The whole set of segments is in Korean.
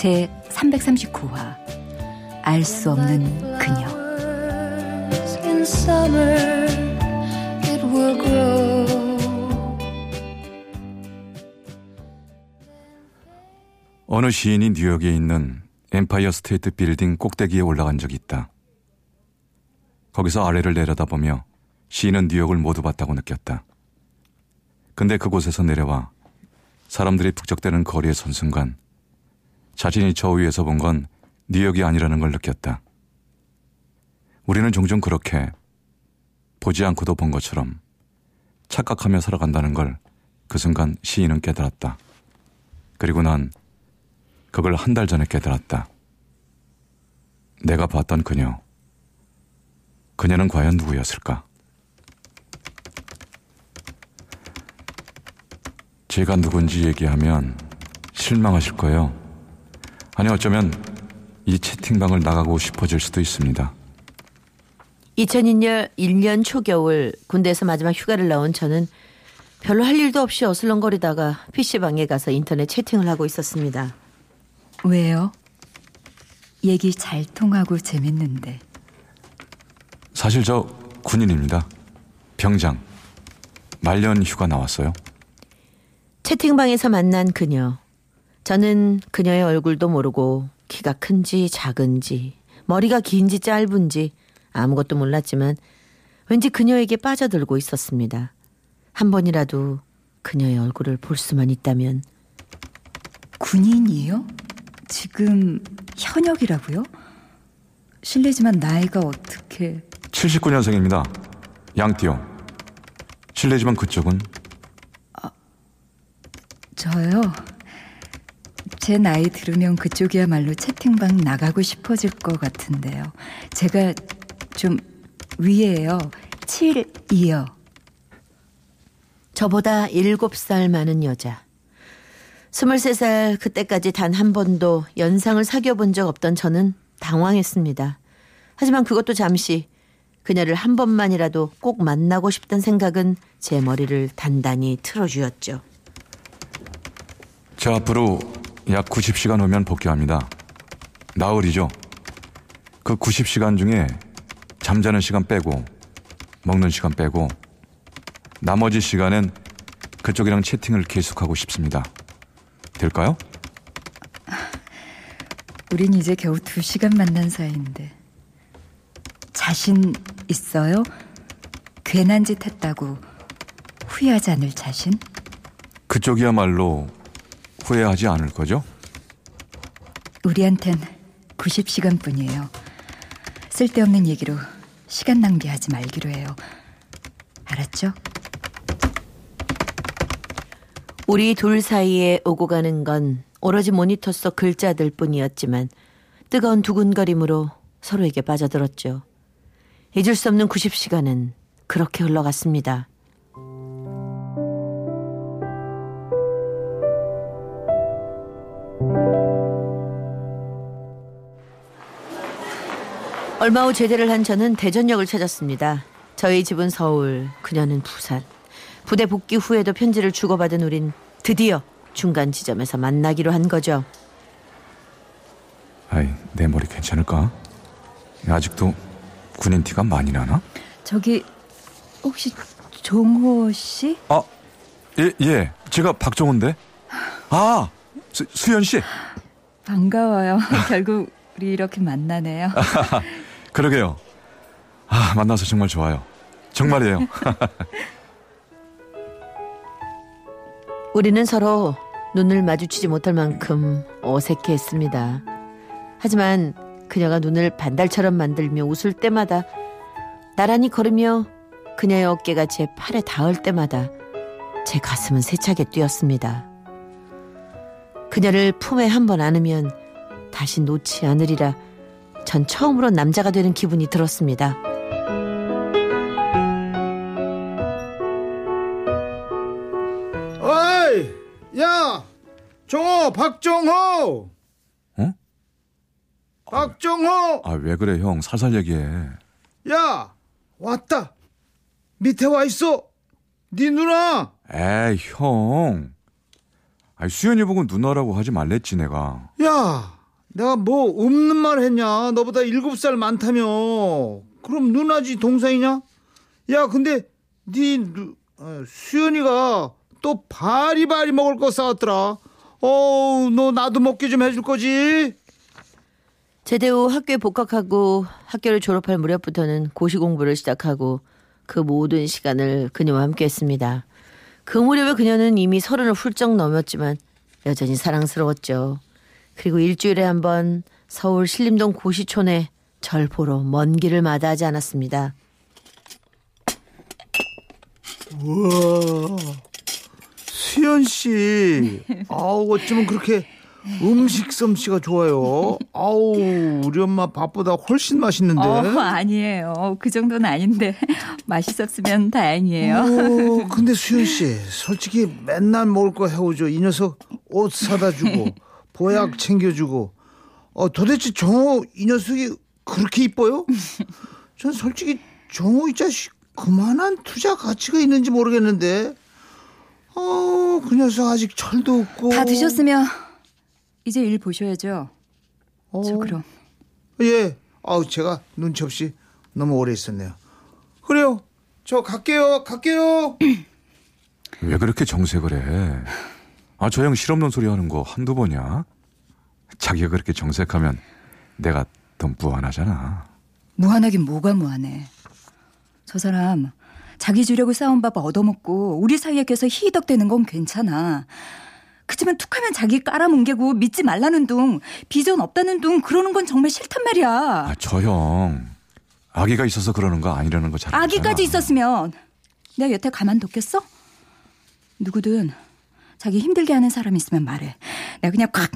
제 339화 알 수 없는 그녀 어느 시인이 뉴욕에 있는 엠파이어 스테이트 빌딩 꼭대기에 올라간 적이 있다. 거기서 아래를 내려다보며 시인은 뉴욕을 모두 봤다고 느꼈다. 근데 그곳에서 내려와 사람들이 북적대는 거리에 선 순간 자신이 저 위에서 본 건 뉴욕이 아니라는 걸 느꼈다. 우리는 종종 그렇게 보지 않고도 본 것처럼 착각하며 살아간다는 걸 그 순간 시인은 깨달았다. 그리고 난 그걸 한 달 전에 깨달았다. 내가 봤던 그녀. 그녀는 과연 누구였을까? 제가 누군지 얘기하면 실망하실 거예요. 아니 어쩌면 이 채팅방을 나가고 싶어질 수도 있습니다. 2002년 1년 초겨울 군대에서 마지막 휴가를 나온 저는 별로 할 일도 없이 어슬렁거리다가 PC방에 가서 인터넷 채팅을 하고 있었습니다. 왜요? 얘기 잘 통하고 재밌는데. 사실 저 군인입니다. 병장. 말년 휴가 나왔어요. 채팅방에서 만난 그녀. 저는 그녀의 얼굴도 모르고 키가 큰지 작은지 머리가 긴지 짧은지 아무것도 몰랐지만 왠지 그녀에게 빠져들고 있었습니다. 한 번이라도 그녀의 얼굴을 볼 수만 있다면 군인이에요? 지금 현역이라고요? 실례지만 나이가 어떻게 79년생입니다. 양띠요. 실례지만 그쪽은 저요? 제 나이 들으면 그쪽이야말로 채팅방 나가고 싶어질 것 같은데요. 제가 좀 위에요. 7이요. 저보다 7살 많은 여자. 23살 그때까지 단 한 번도 연상을 사귀어 본 적 없던 저는 당황했습니다. 하지만 그것도 잠시 그녀를 한 번만이라도 꼭 만나고 싶던 생각은 제 머리를 단단히 틀어주었죠. 저 앞으로 약 90시간 후면 복귀합니다. 나흘이죠. 그 90시간 중에 잠자는 시간 빼고 먹는 시간 빼고 나머지 시간엔 그쪽이랑 채팅을 계속하고 싶습니다. 될까요? 우린 이제 겨우 두 시간 만난 사이인데. 자신 있어요? 괜한 짓 했다고 후회하지 않을 자신? 그쪽이야말로 후회하지 않을 거죠? 우리한텐 90시간 뿐이에요. 쓸데없는 얘기로 시간 낭비하지 말기로 해요. 알았죠? 우리 둘 사이에 오고 가는 건 오로지 모니터 속 글자들 뿐이었지만 뜨거운 두근거림으로 서로에게 빠져들었죠. 잊을 수 없는 90시간은 그렇게 흘러갔습니다. 얼마 후 제대를 한 저는 대전역을 찾았습니다. 저희 집은 서울, 그녀는 부산. 부대 복귀 후에도 편지를 주고받은 우린 드디어 중간 지점에서 만나기로 한 거죠. 아이, 내 머리 괜찮을까? 아직도 군인 티가 많이 나나? 저기 혹시 종호 씨? 아, 예, 예. 제가 박종호인데. 아, 수, 수연 씨. 반가워요. 결국 우리 이렇게 만나네요. 그러게요. 아, 만나서 정말 좋아요. 정말이에요. 우리는 서로 눈을 마주치지 못할 만큼 어색해 했습니다. 하지만 그녀가 눈을 반달처럼 만들며 웃을 때마다 나란히 걸으며 그녀의 어깨가 제 팔에 닿을 때마다 제 가슴은 세차게 뛰었습니다. 그녀를 품에 한 번 안으면 다시 놓지 않으리라 전 처음으로 남자가 되는 기분이 들었습니다. 어이, 야, 정호, 박정호. 어? 박정호, 아, 왜 그래, 형. 살살 얘기해. 야, 왔다. 밑에 와 있어. 네 누나. 에이, 형. 아니, 수연이 보고 누나라고 하지 말랬지, 내가. 야, 내가 뭐 없는 말 했냐? 너보다 일곱 살 많다며. 그럼 누나지 동생이냐? 야, 근데 네 누, 어, 수연이가 또 바리바리 먹을 거 싸왔더라. 어, 너 나도 먹게 좀 해줄 거지? 제대 후 학교에 복학하고 학교를 졸업할 무렵부터는 고시 공부를 시작하고 그 모든 시간을 그녀와 함께 했습니다. 그 무렵에 그녀는 이미 서른을 훌쩍 넘었지만 여전히 사랑스러웠죠. 그리고 일주일에 한 번 서울 신림동 고시촌에 절 보러 먼 길을 마다하지 않았습니다. 우와, 수연 씨. 아우, 어쩌면 그렇게 음식 솜씨가 좋아요. 아우, 우리 엄마 밥보다 훨씬 맛있는데. 어, 아니에요. 그 정도는 아닌데 맛있었으면 다행이에요. 오, 근데 수연 씨, 솔직히 맨날 먹을 거 해오죠. 이 녀석 옷 사다 주고, 보약 챙겨주고. 어, 도대체 정호 이 녀석이 그렇게 이뻐요? 전 솔직히 정호 이 자식 그만한 투자 가치가 있는지 모르겠는데. 어, 그 녀석 아직 철도 없고. 다 드셨으면 이제 일 보셔야죠. 어, 저 그럼 예. 아우, 제가 눈치 없이 너무 오래 있었네요. 그래요. 저 갈게요. 갈게요. 왜 그렇게 정색을 해? 아, 저 형 실없는 소리 하는 거 한두 번이야? 자기가 그렇게 정색하면 내가 더 무안하잖아. 무한하긴 뭐가 무한해. 저 사람 자기 주려고 싸운 밥 얻어먹고 우리 사이에 껴서 희덕대는 건 괜찮아. 그치만 툭하면 자기 깔아뭉개고 믿지 말라는 둥, 비전 없다는 둥 그러는 건 정말 싫단 말이야. 아, 저 형. 아기가 있어서 그러는 거 아니라는 거잘 알잖아. 아기까지 있었으면 내가 여태 가만뒀겠어? 누구든 자기 힘들게 하는 사람 있으면 말해. 내가 그냥 콱.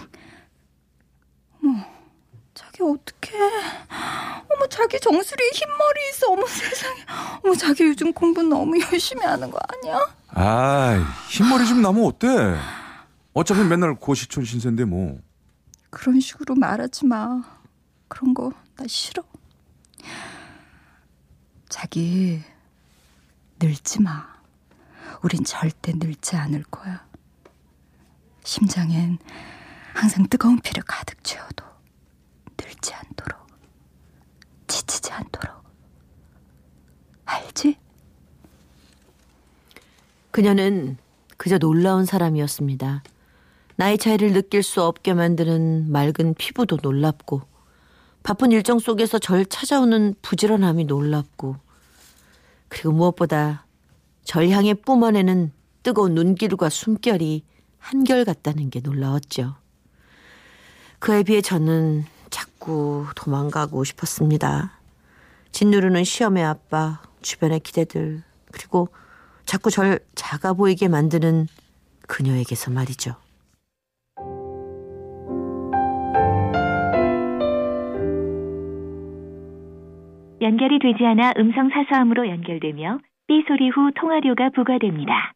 어머, 자기 어떡해. 어머, 자기 정수리에 흰머리 있어. 어머, 세상에. 어머, 자기 요즘 공부 너무 열심히 하는 거 아니야? 아이, 흰머리 좀 나면 어때? 어차피 맨날 고시촌 신세인데 뭐. 그런 식으로 말하지 마. 그런 거 나 싫어. 자기 늙지 마. 우린 절대 늙지 않을 거야. 심장엔 항상 뜨거운 피를 가득 채워도 늙지 않도록, 지치지 않도록. 알지? 그녀는 그저 놀라운 사람이었습니다. 나이 차이를 느낄 수 없게 만드는 맑은 피부도 놀랍고, 바쁜 일정 속에서 절 찾아오는 부지런함이 놀랍고, 그리고 무엇보다 절 향해 뿜어내는 뜨거운 눈길과 숨결이 한결같다는 게 놀라웠죠. 그에 비해 저는 자꾸 도망가고 싶었습니다. 짓누르는 시험의 압박, 주변의 기대들, 그리고 자꾸 절 작아 보이게 만드는 그녀에게서 말이죠. 연결이 되지 않아 음성 사서함으로 연결되며 삐 소리 후 통화료가 부과됩니다.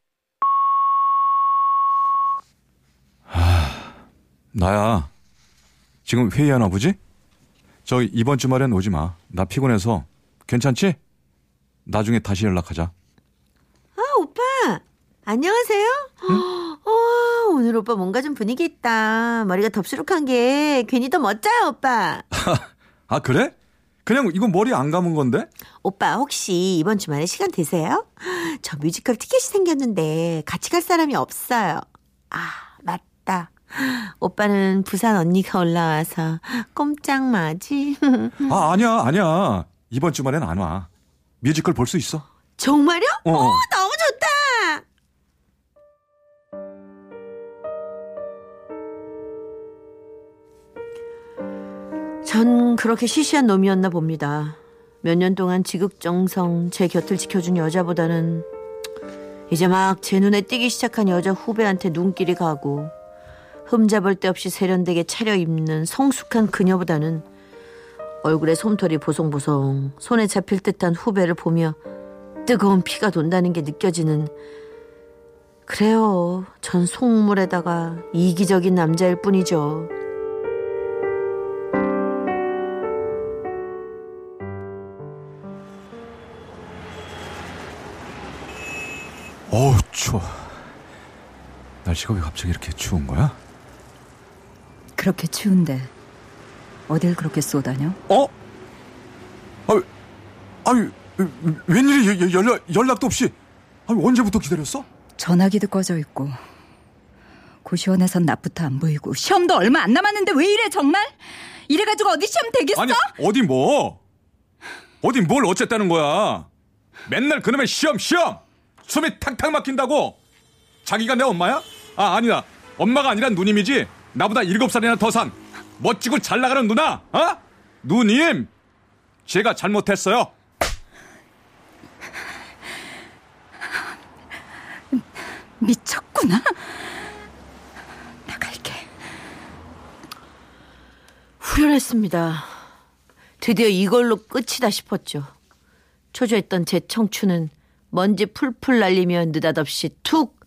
나야. 지금 회의하나 보지? 저 이번 주말엔 오지 마. 나 피곤해서. 괜찮지? 나중에 다시 연락하자. 아, 오빠! 안녕하세요? 어, 오늘 오빠 뭔가 좀 분위기 있다. 머리가 덥수룩한 게 괜히 더 멋져요, 오빠. 아, 그래? 그냥 이거 머리 안 감은 건데? 오빠 혹시 이번 주말에 시간 되세요? 저 뮤지컬 티켓이 생겼는데 같이 갈 사람이 없어요. 아, 맞다. 오빠는 부산 언니가 올라와서 꼼짝 마지. 아, 아니야, 아니야. 이번 주말엔 안 와. 뮤지컬 볼 수 있어. 정말요? 어, 어. 오, 너무 좋다. 전 그렇게 시시한 놈이었나 봅니다. 몇 년 동안 지극정성 제 곁을 지켜준 여자보다는 이제 막 제 눈에 띄기 시작한 여자 후배한테 눈길이 가고 흠잡을 데 없이 세련되게 차려입는 성숙한 그녀보다는 얼굴에 솜털이 보송보송 손에 잡힐 듯한 후배를 보며 뜨거운 피가 돈다는 게 느껴지는 그래요. 전 속물에다가 이기적인 남자일 뿐이죠. 어우 추워. 날씨가 왜 갑자기 이렇게 추운 거야? 그렇게 추운데 어딜 그렇게 쏘다녀? 어? 아유, 아유 웬일이 연락 연락도 없이? 아니 언제부터 기다렸어? 전화기도 꺼져 있고 고시원에선 낮부터 안 보이고 시험도 얼마 안 남았는데 왜 이래 정말? 이래가지고 어디 시험 되겠어? 아니 어디 뭐? 어디 뭘 어쨌다는 거야? 맨날 그놈의 시험 시험 숨이 탁탁 막힌다고. 자기가 내 엄마야? 아 아니다 엄마가 아니라 누님이지. 나보다 일곱 살이나 더 산 멋지고 잘 나가는 누나. 어? 누님 제가 잘못했어요. 미쳤구나. 나갈게. 후련했습니다. 드디어 이걸로 끝이다 싶었죠. 초조했던 제 청춘은 먼지 풀풀 날리며 느닷없이 툭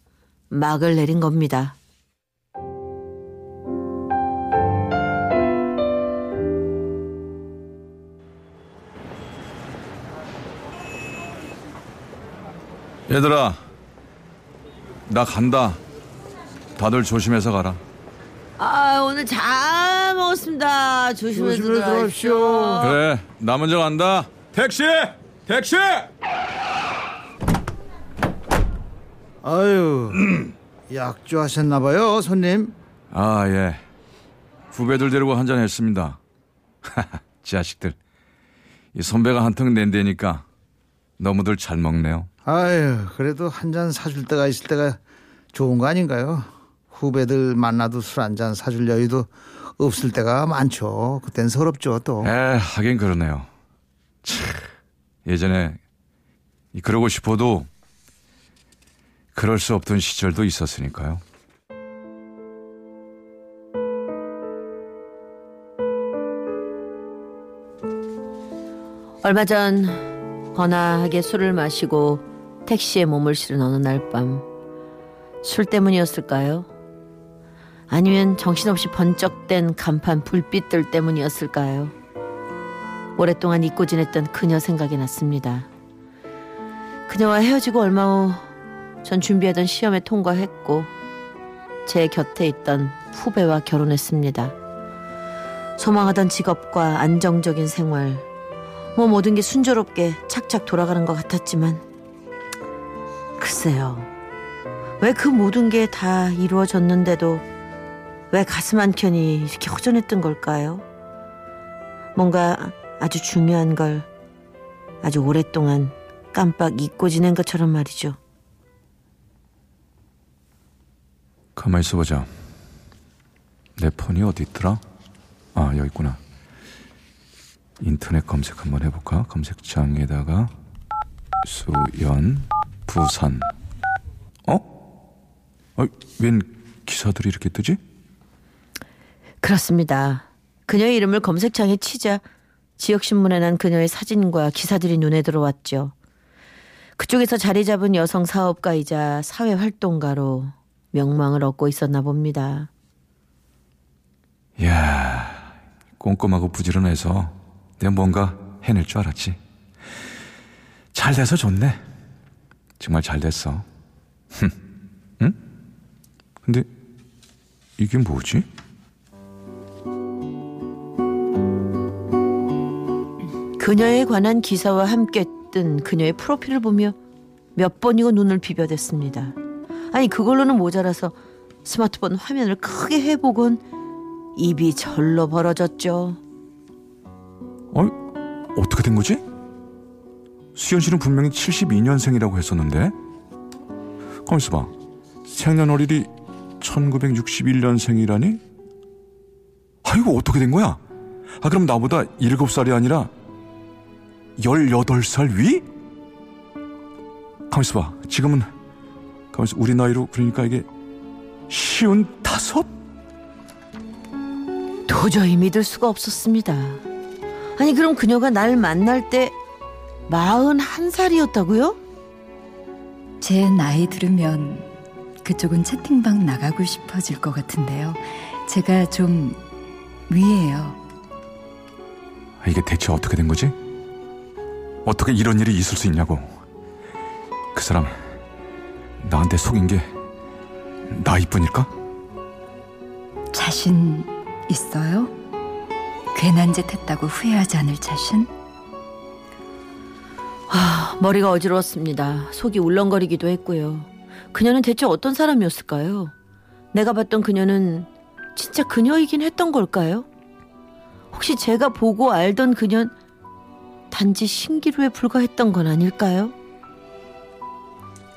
막을 내린 겁니다. 얘들아 나 간다. 다들 조심해서 가라. 아 오늘 잘 먹었습니다. 조심해서 조심해서 들어가십시오. 가십시오. 그래 나 먼저 간다. 택시 택시. 아유, 약주하셨나봐요, 손님. 아, 예. 후배들 데리고 한잔 했습니다. 자식들. 이 선배가 한턱 낸다니까 너무들 잘 먹네요. 아유, 그래도 한 잔 사줄 때가 있을 때가 좋은 거 아닌가요? 후배들 만나도 술 한 잔 사줄 여유도 없을 때가 많죠. 그땐 서럽죠, 또. 에, 하긴 그러네요. 참, 예전에 이 그러고 싶어도 그럴 수 없던 시절도 있었으니까요. 얼마 전 번화하게 술을 마시고 택시에 몸을 실은 어느 날 밤 술 때문이었을까요? 아니면 정신없이 번쩍댄 간판 불빛들 때문이었을까요? 오랫동안 잊고 지냈던 그녀 생각이 났습니다. 그녀와 헤어지고 얼마 후 전 준비하던 시험에 통과했고 제 곁에 있던 후배와 결혼했습니다. 소망하던 직업과 안정적인 생활, 뭐 모든 게 순조롭게 착착 돌아가는 것 같았지만 글쎄요. 왜 그 모든 게 다 이루어졌는데도 왜 가슴 한켠이 이렇게 허전했던 걸까요? 뭔가 아주 중요한 걸 아주 오랫동안 깜빡 잊고 지낸 것처럼 말이죠. 가만히 있어보자. 내 폰이 어디 있더라? 아, 여기 있구나. 인터넷 검색 한번 해볼까? 검색창에다가 수연 부산. 어? 아, 웬 기사들이 이렇게 뜨지? 그렇습니다. 그녀의 이름을 검색창에 치자 지역신문에 난 그녀의 사진과 기사들이 눈에 들어왔죠. 그쪽에서 자리 잡은 여성 사업가이자 사회활동가로 명망을 얻고 있었나 봅니다. 이야, 꼼꼼하고 부지런해서 내가 뭔가 해낼 줄 알았지. 잘 돼서 좋네. 정말 잘 됐어. 흠, 응? 근데 이게 뭐지? 그녀에 관한 기사와 함께 뜬 그녀의 프로필을 보며 몇 번이고 눈을 비벼댔습니다. 아니 그걸로는 모자라서 스마트폰 화면을 크게 해보곤 입이 절로 벌어졌죠. 어? 어떻게 된 거지? 수현 씨는 분명히 72년생이라고 했었는데. 가만 있어 봐. 생년월일이 1961년생이라니? 아, 이거 어떻게 된 거야? 아, 그럼 나보다 7살이 아니라 18살 위? 가만 있어 봐. 지금은, 가만 있어. 우리 나이로, 그러니까 이게 쉬운 다섯? 도저히 믿을 수가 없었습니다. 아니 그럼 그녀가 날 만날 때 마흔 한 살이었다고요? 제 나이 들으면 그쪽은 채팅방 나가고 싶어질 것 같은데요. 제가 좀 위에요. 이게 대체 어떻게 된 거지? 어떻게 이런 일이 있을 수 있냐고. 그 사람 나한테 속인 게 나이뿐일까? 자신 있어요? 괜한 짓 했다고 후회하지 않을 자신? 아, 머리가 어지러웠습니다. 속이 울렁거리기도 했고요. 그녀는 대체 어떤 사람이었을까요? 내가 봤던 그녀는 진짜 그녀이긴 했던 걸까요? 혹시 제가 보고 알던 그녀는 단지 신기루에 불과했던 건 아닐까요?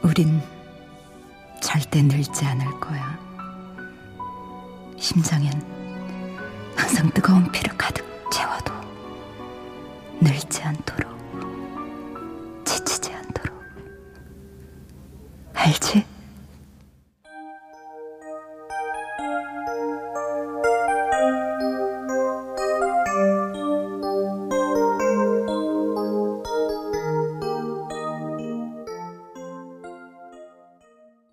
우린 절대 늙지 않을 거야. 심장엔 항상 뜨거운 피를 가득 채워도 늙지 않도록 알지?